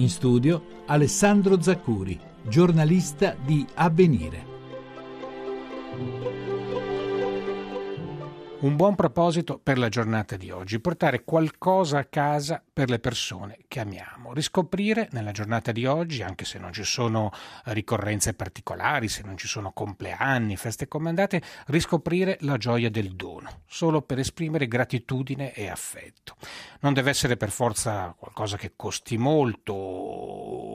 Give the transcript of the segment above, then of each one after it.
In studio Alessandro Zaccuri, giornalista di Avvenire. Un buon proposito per la giornata di oggi, portare qualcosa a casa per le persone che amiamo, riscoprire nella giornata di oggi, anche se non ci sono ricorrenze particolari, se non ci sono compleanni, feste comandate, riscoprire la gioia del dono, solo per esprimere gratitudine e affetto. Non deve essere per forza qualcosa che costi molto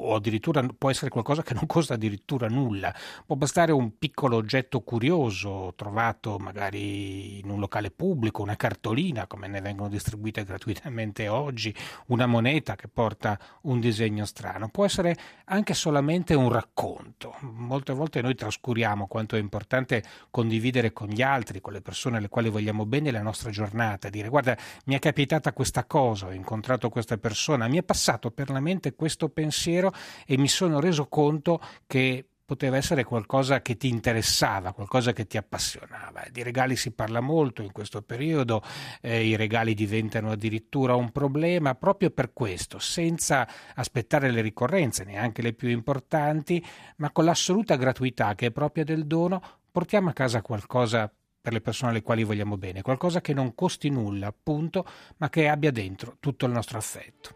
o addirittura può essere qualcosa che non costa addirittura nulla, può bastare un piccolo oggetto curioso trovato magari in un locale pubblico, una cartolina come ne vengono distribuite gratuitamente oggi, una moneta che porta un disegno strano, può essere anche solamente un racconto. Molte volte noi trascuriamo quanto è importante condividere con gli altri, con le persone alle quali vogliamo bene la nostra giornata, dire guarda mi è capitata questa cosa, ho incontrato questa persona, mi è passato per la mente questo pensiero e mi sono reso conto che poteva essere qualcosa che ti interessava, qualcosa che ti appassionava. Di regali si parla molto in questo periodo, eh, i regali diventano addirittura un problema proprio per questo, senza aspettare le ricorrenze, neanche le più importanti, ma con l'assoluta gratuità che è propria del dono, portiamo a casa qualcosa per le persone alle quali vogliamo bene, qualcosa che non costi nulla, appunto, ma che abbia dentro tutto il nostro affetto.